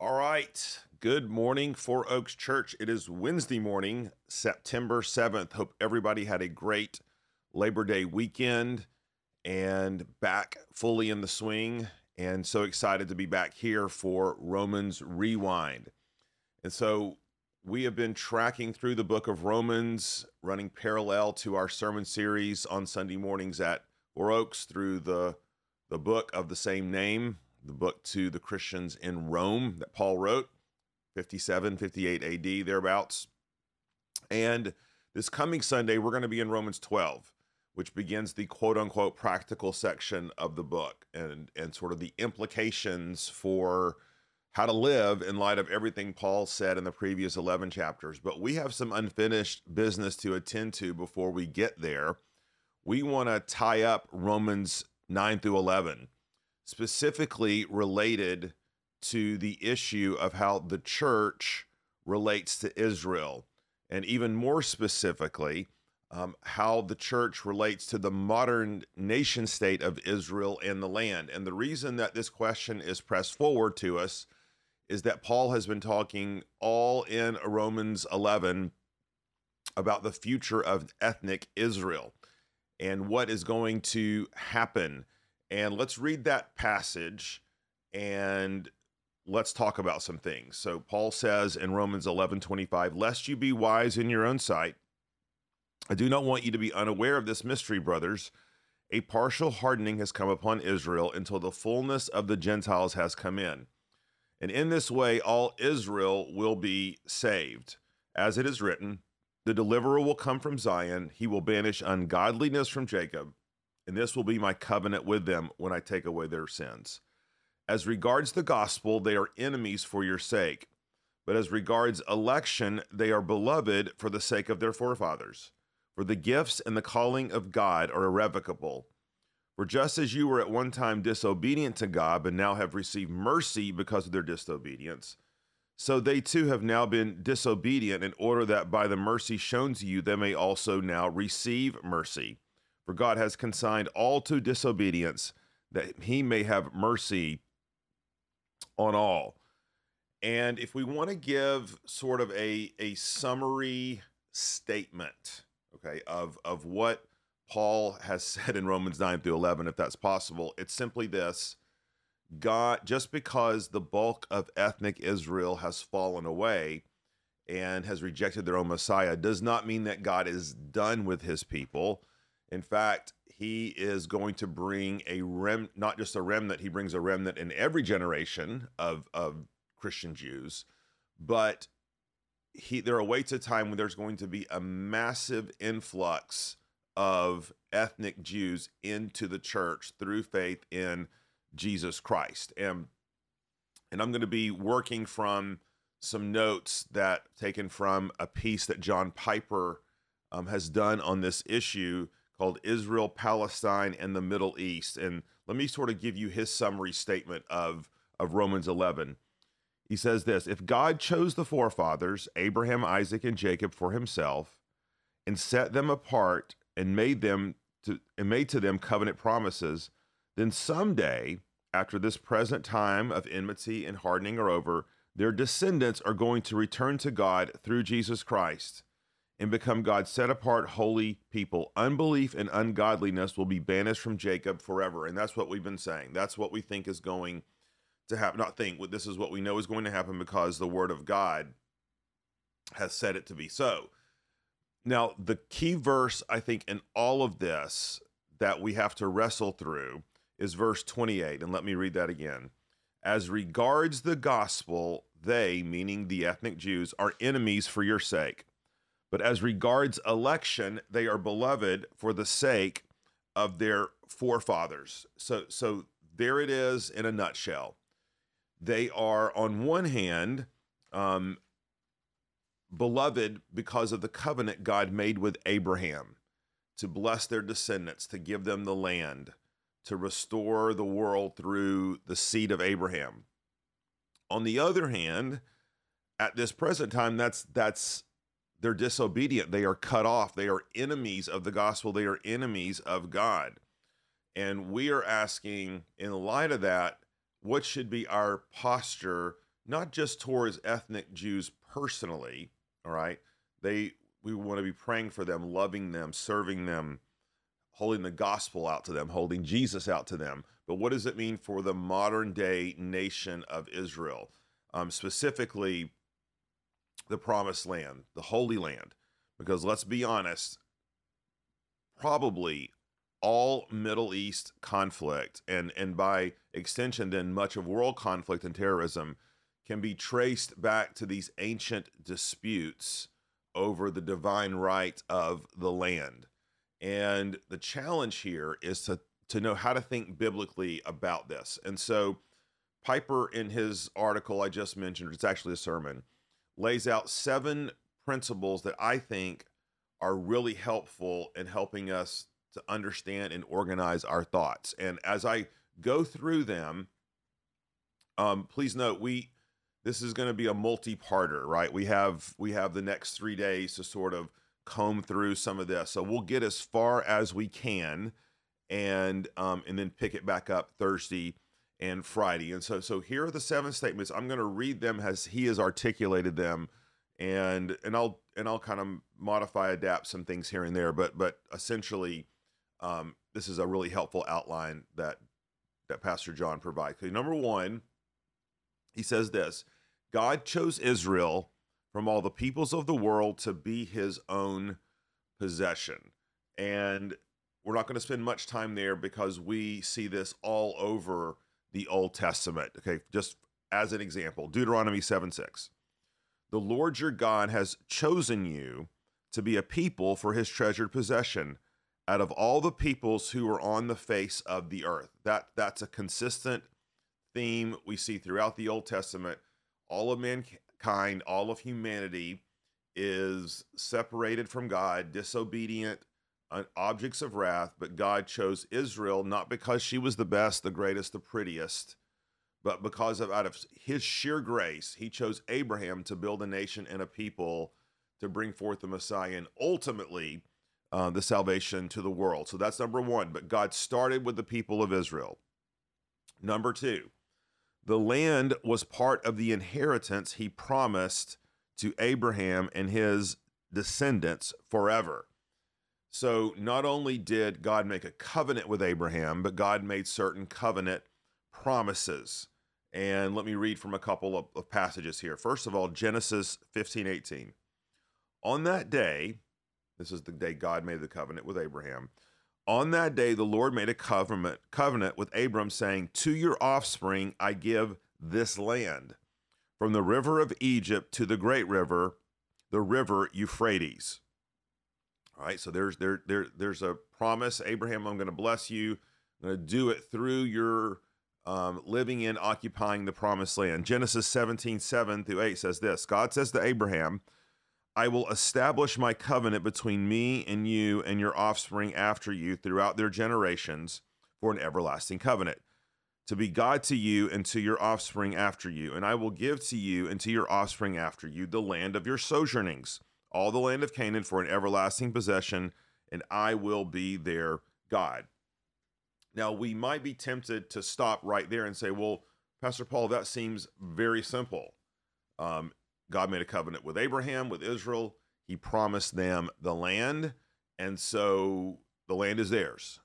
All right. Good morning, Four Oaks Church. It is Wednesday morning, September 7th. Hope everybody had a great Labor Day weekend and back fully in the swing. And so excited to be back here for Romans Rewind. And so we have been tracking through the book of Romans, running parallel to our sermon series on Sunday mornings at Four Oaks through the, the book of the same name, the book to the Christians in Rome that Paul wrote, 57, 58 AD, thereabouts. And this coming Sunday, we're going to be in Romans 12, which begins the quote unquote practical section of the book and, and sort of the implications for how to live in light of everything Paul said in the previous 11 chapters. But we have some unfinished business to attend to before we get there. We want to tie up Romans 9 through 11 specifically related to the issue of how the church relates to Israel, and even more specifically, um, how the church relates to the modern nation state of Israel and the land. And the reason that this question is pressed forward to us is that Paul has been talking all in Romans 11 about the future of ethnic Israel and what is going to happen and let's read that passage and let's talk about some things. So Paul says in Romans 11:25, "Lest you be wise in your own sight, I do not want you to be unaware of this mystery, brothers. A partial hardening has come upon Israel until the fullness of the Gentiles has come in. And in this way all Israel will be saved. As it is written, the deliverer will come from Zion, he will banish ungodliness from Jacob." And this will be my covenant with them when I take away their sins. As regards the gospel, they are enemies for your sake. But as regards election, they are beloved for the sake of their forefathers. For the gifts and the calling of God are irrevocable. For just as you were at one time disobedient to God, but now have received mercy because of their disobedience, so they too have now been disobedient in order that by the mercy shown to you, they may also now receive mercy. For God has consigned all to disobedience, that he may have mercy on all. And if we want to give sort of a, a summary statement, okay, of, of what Paul has said in Romans 9 through 11, if that's possible, it's simply this God, just because the bulk of ethnic Israel has fallen away and has rejected their own Messiah, does not mean that God is done with his people. In fact, he is going to bring a rem, not just a remnant, he brings a remnant in every generation of, of Christian Jews, but he there awaits a time when there's going to be a massive influx of ethnic Jews into the church through faith in Jesus Christ. And and I'm going to be working from some notes that taken from a piece that John Piper um, has done on this issue called Israel, Palestine, and the Middle East. And let me sort of give you his summary statement of, of Romans 11. He says this If God chose the forefathers, Abraham, Isaac, and Jacob, for himself, and set them apart and made them to, and made to them covenant promises, then someday, after this present time of enmity and hardening are over, their descendants are going to return to God through Jesus Christ and become God's set apart holy people. Unbelief and ungodliness will be banished from Jacob forever. And that's what we've been saying. That's what we think is going to happen. Not think, this is what we know is going to happen because the word of God has said it to be so. Now, the key verse, I think, in all of this that we have to wrestle through is verse 28. And let me read that again. As regards the gospel, they, meaning the ethnic Jews, are enemies for your sake but as regards election, they are beloved for the sake of their forefathers. So, so there it is in a nutshell. They are, on one hand, um, beloved because of the covenant God made with Abraham to bless their descendants, to give them the land, to restore the world through the seed of Abraham. On the other hand, at this present time, that's that's they're disobedient. They are cut off. They are enemies of the gospel. They are enemies of God. And we are asking, in light of that, what should be our posture, not just towards ethnic Jews personally, all right? They we want to be praying for them, loving them, serving them, holding the gospel out to them, holding Jesus out to them. But what does it mean for the modern day nation of Israel? Um, specifically, the promised land, the Holy Land. Because let's be honest, probably all Middle East conflict, and, and by extension, then much of world conflict and terrorism, can be traced back to these ancient disputes over the divine right of the land. And the challenge here is to, to know how to think biblically about this. And so, Piper, in his article I just mentioned, it's actually a sermon, lays out seven principles that I think are really helpful in helping us to understand and organize our thoughts. And as I go through them, um, please note we this is going to be a multi-parter, right? We have we have the next three days to sort of comb through some of this, so we'll get as far as we can, and um, and then pick it back up Thursday and Friday. And so so here are the seven statements. I'm going to read them as he has articulated them, and and I'll and I'll kind of modify, adapt some things here and there, but but essentially, um, this is a really helpful outline that that Pastor John provides. Okay, number one he says this God chose Israel from all the peoples of the world to be his own possession. And we're not going to spend much time there because we see this all over the Old Testament. Okay, just as an example, Deuteronomy 7 6. The Lord your God has chosen you to be a people for his treasured possession out of all the peoples who are on the face of the earth. That that's a consistent theme we see throughout the Old Testament. All of mankind, all of humanity is separated from God, disobedient, objects of wrath, but God chose Israel not because she was the best, the greatest, the prettiest, but because of out of his sheer grace, he chose Abraham to build a nation and a people to bring forth the Messiah and ultimately uh, the salvation to the world. So that's number one. But God started with the people of Israel. Number two, the land was part of the inheritance he promised to Abraham and his descendants forever. So not only did God make a covenant with Abraham, but God made certain covenant promises. And let me read from a couple of, of, passages here. First of all, Genesis 15 18. On that day, this is the day God made the covenant with Abraham. On that day, the Lord made a covenant, covenant with Abram, saying, To your offspring I give this land, from the river of Egypt to the great river, the river Euphrates. Right, so there's there there there's a promise, Abraham, I'm going to bless you. I'm going to do it through your um, living in, occupying the promised land. Genesis 17, 7 through 8 says this God says to Abraham, I will establish my covenant between me and you and your offspring after you throughout their generations for an everlasting covenant, to be God to you and to your offspring after you. And I will give to you and to your offspring after you the land of your sojournings, all the land of Canaan for an everlasting possession, and I will be their God. Now, we might be tempted to stop right there and say, well, Pastor Paul, that seems very simple. Um, God made a covenant with Abraham, with Israel. He promised them the land. And so the land is theirs.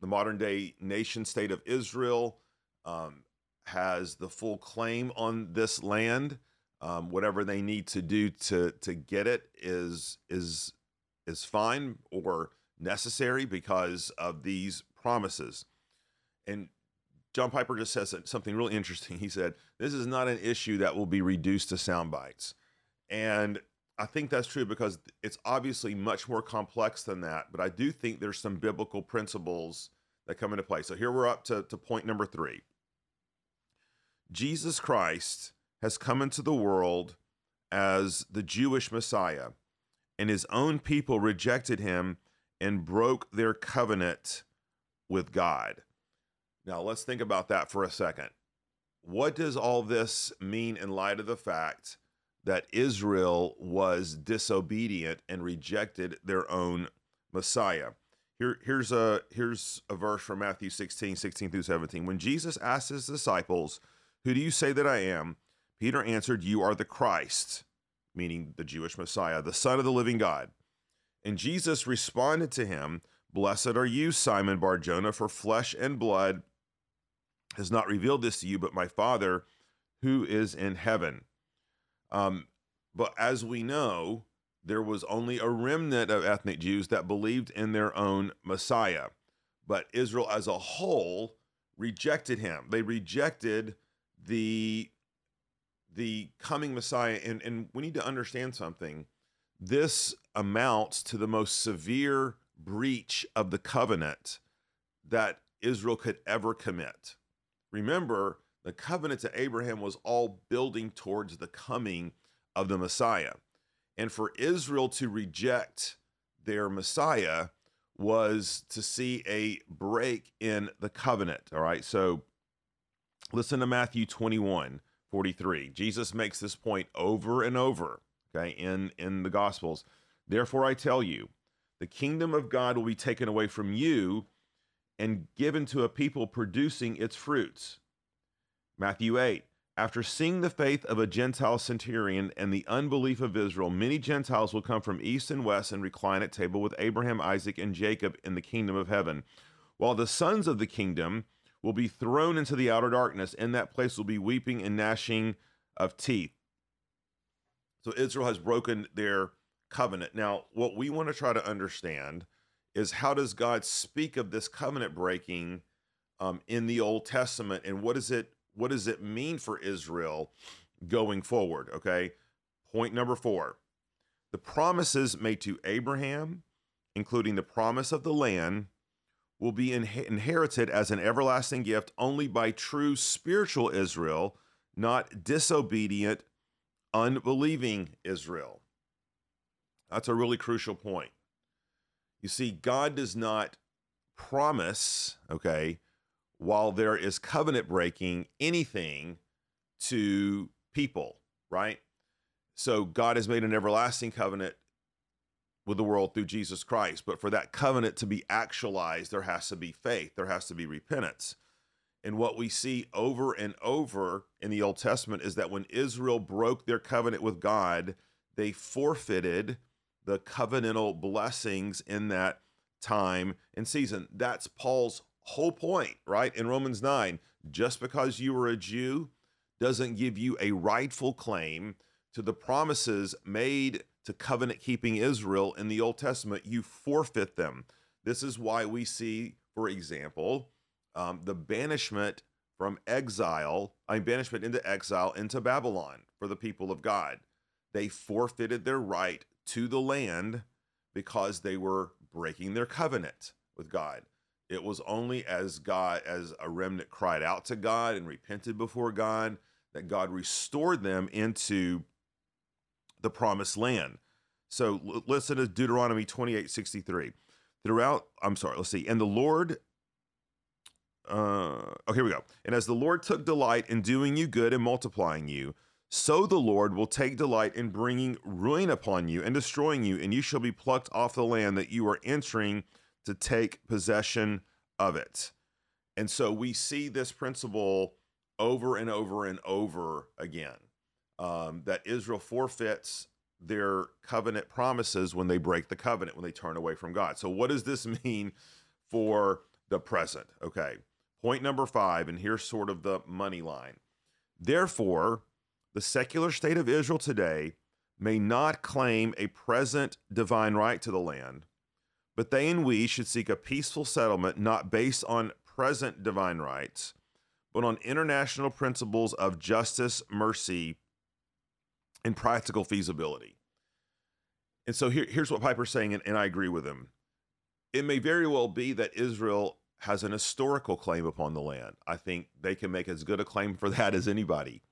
The modern day nation state of Israel um, has the full claim on this land. Um, whatever they need to do to to get it is is is fine or necessary because of these promises. And John Piper just says something really interesting. He said, This is not an issue that will be reduced to sound bites. And I think that's true because it's obviously much more complex than that. But I do think there's some biblical principles that come into play. So here we're up to, to point number three Jesus Christ has come into the world as the Jewish Messiah, and his own people rejected him and broke their covenant with God. Now, let's think about that for a second. What does all this mean in light of the fact that Israel was disobedient and rejected their own Messiah? Here, here's a here's a verse from Matthew 16, 16 through 17. When Jesus asked his disciples, Who do you say that I am? Peter answered, You are the Christ, meaning the Jewish Messiah, the Son of the living God. And Jesus responded to him, Blessed are you, Simon Bar Jonah, for flesh and blood has not revealed this to you, but my Father who is in heaven. Um, but as we know, there was only a remnant of ethnic Jews that believed in their own Messiah. But Israel as a whole rejected him. They rejected the the coming Messiah. And, and we need to understand something. This amounts to the most severe breach of the covenant that Israel could ever commit. Remember, the covenant to Abraham was all building towards the coming of the Messiah. And for Israel to reject their Messiah was to see a break in the covenant. All right. So listen to Matthew 21 43. Jesus makes this point over and over, okay, in, in the Gospels. Therefore, I tell you, the kingdom of God will be taken away from you and given to a people producing its fruits. Matthew 8. After seeing the faith of a Gentile centurion and the unbelief of Israel, many Gentiles will come from east and west and recline at table with Abraham, Isaac, and Jacob in the kingdom of heaven. While the sons of the kingdom will be thrown into the outer darkness. In that place will be weeping and gnashing of teeth. So Israel has broken their covenant. Now, what we want to try to understand is how does God speak of this covenant breaking um, in the Old Testament, and what does it what does it mean for Israel going forward? Okay, point number four: the promises made to Abraham, including the promise of the land, will be inherited as an everlasting gift only by true spiritual Israel, not disobedient, unbelieving Israel. That's a really crucial point. You see, God does not promise, okay, while there is covenant breaking, anything to people, right? So God has made an everlasting covenant with the world through Jesus Christ. But for that covenant to be actualized, there has to be faith, there has to be repentance. And what we see over and over in the Old Testament is that when Israel broke their covenant with God, they forfeited the covenantal blessings in that time and season. That's Paul's whole point, right? In Romans 9, just because you were a Jew doesn't give you a rightful claim to the promises made to covenant keeping Israel in the Old Testament. You forfeit them. This is why we see, for example, um, the banishment from exile, I mean, banishment into exile into Babylon for the people of God. They forfeited their right to the land because they were breaking their covenant with God. It was only as God, as a remnant cried out to God and repented before God, that God restored them into the promised land. So listen to Deuteronomy 28 63. Throughout, I'm sorry, let's see. And the Lord, uh, oh, here we go. And as the Lord took delight in doing you good and multiplying you, so the Lord will take delight in bringing ruin upon you and destroying you, and you shall be plucked off the land that you are entering to take possession of it. And so we see this principle over and over and over again um, that Israel forfeits their covenant promises when they break the covenant, when they turn away from God. So, what does this mean for the present? Okay. Point number five, and here's sort of the money line. Therefore, the secular state of Israel today may not claim a present divine right to the land, but they and we should seek a peaceful settlement not based on present divine rights, but on international principles of justice, mercy, and practical feasibility. And so here, here's what Piper's saying, and, and I agree with him. It may very well be that Israel has an historical claim upon the land. I think they can make as good a claim for that as anybody.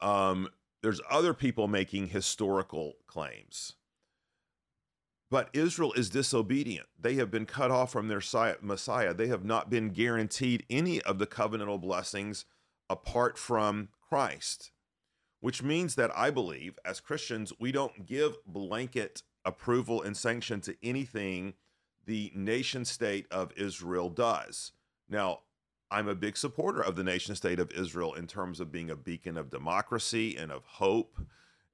Um, there's other people making historical claims. But Israel is disobedient. They have been cut off from their Messiah. They have not been guaranteed any of the covenantal blessings apart from Christ, which means that I believe as Christians, we don't give blanket approval and sanction to anything the nation state of Israel does. Now, I'm a big supporter of the nation state of Israel in terms of being a beacon of democracy and of hope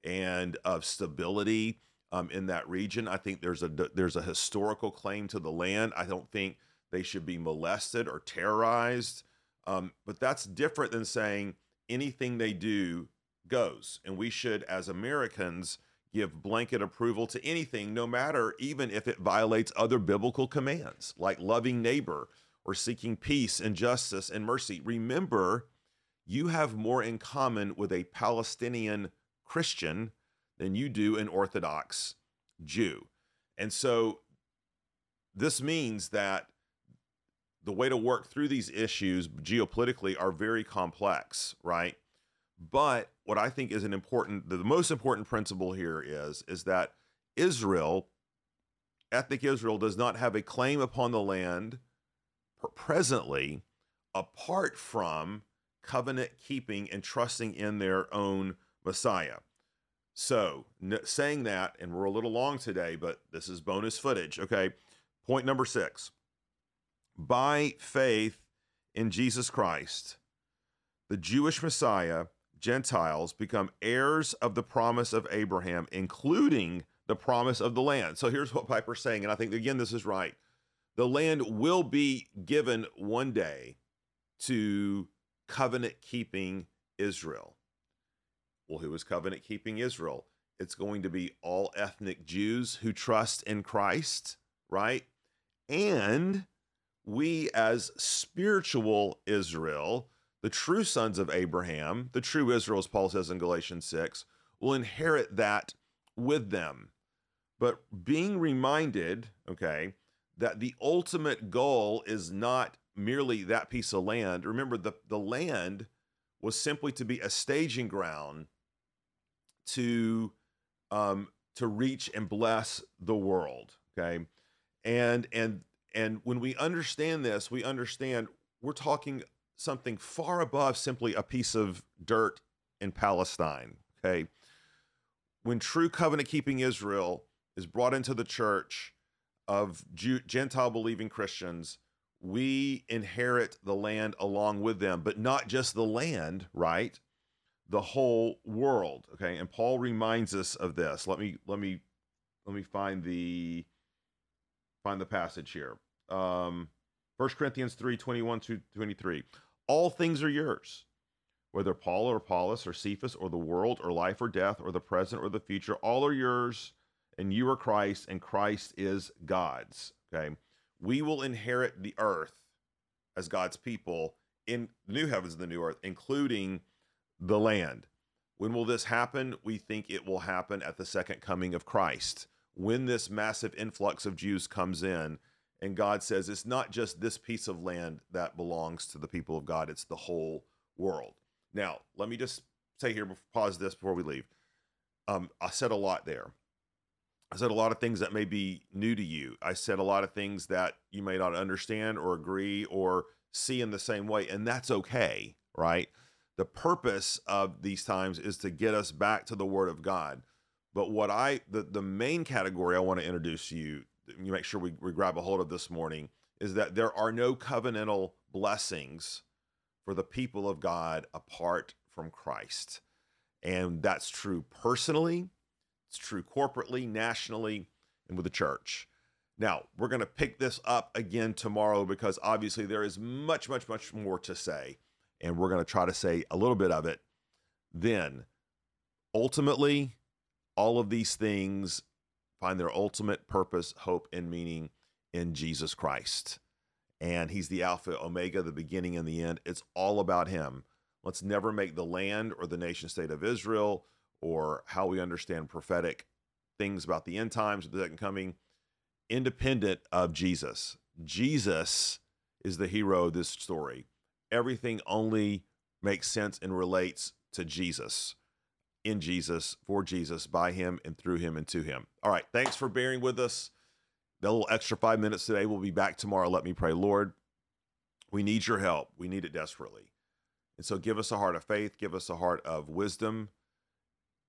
and of stability um, in that region. I think there's a there's a historical claim to the land. I don't think they should be molested or terrorized. Um, but that's different than saying anything they do goes. And we should, as Americans, give blanket approval to anything, no matter even if it violates other biblical commands, like loving neighbor or seeking peace and justice and mercy. Remember, you have more in common with a Palestinian Christian than you do an Orthodox Jew. And so this means that the way to work through these issues geopolitically are very complex, right? But what I think is an important, the most important principle here is, is that Israel, ethnic Israel, does not have a claim upon the land presently apart from covenant keeping and trusting in their own Messiah. So, saying that, and we're a little long today, but this is bonus footage. Okay. Point number six by faith in Jesus Christ, the Jewish Messiah, Gentiles become heirs of the promise of Abraham, including the promise of the land. So here's what Piper's saying, and I think again this is right. The land will be given one day to covenant keeping Israel. Well, who is covenant keeping Israel? It's going to be all ethnic Jews who trust in Christ, right? And we, as spiritual Israel, the true sons of Abraham, the true Israel, as Paul says in Galatians 6, will inherit that with them. But being reminded, okay, that the ultimate goal is not merely that piece of land. Remember, the, the land was simply to be a staging ground to um, to reach and bless the world. Okay, and and and when we understand this, we understand we're talking something far above simply a piece of dirt in Palestine. Okay, when true covenant keeping Israel is brought into the church of Jew, Gentile believing Christians, we inherit the land along with them, but not just the land, right? The whole world. Okay. And Paul reminds us of this. Let me let me let me find the find the passage here. Um 1 Corinthians 3, 21 to 23. All things are yours. Whether Paul or Apollos or Cephas or the world or life or death or the present or the future, all are yours and you are Christ, and Christ is God's. Okay. We will inherit the earth as God's people in the new heavens and the new earth, including the land. When will this happen? We think it will happen at the second coming of Christ. When this massive influx of Jews comes in, and God says it's not just this piece of land that belongs to the people of God, it's the whole world. Now, let me just say here, pause this before we leave. Um, I said a lot there. I said a lot of things that may be new to you. I said a lot of things that you may not understand or agree or see in the same way, and that's okay, right? The purpose of these times is to get us back to the Word of God. But what I, the, the main category I want to introduce you, you make sure we, we grab a hold of this morning, is that there are no covenantal blessings for the people of God apart from Christ. And that's true personally, it's true corporately, nationally, and with the church. Now, we're going to pick this up again tomorrow because obviously there is much, much, much more to say. And we're going to try to say a little bit of it. Then, ultimately, all of these things find their ultimate purpose, hope, and meaning in Jesus Christ. And he's the Alpha, Omega, the beginning and the end. It's all about him. Let's never make the land or the nation state of Israel or how we understand prophetic things about the end times, the second coming, independent of Jesus. Jesus is the hero of this story. Everything only makes sense and relates to Jesus, in Jesus, for Jesus, by him, and through him, and to him. All right. Thanks for bearing with us. A little extra five minutes today. We'll be back tomorrow. Let me pray. Lord, we need your help. We need it desperately. And so give us a heart of faith, give us a heart of wisdom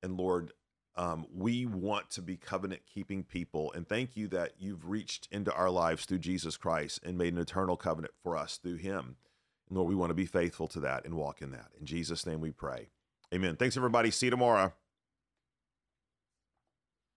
and Lord, um, we want to be covenant keeping people. And thank you that you've reached into our lives through Jesus Christ and made an eternal covenant for us through him. And Lord, we want to be faithful to that and walk in that. In Jesus' name we pray. Amen. Thanks, everybody. See you tomorrow.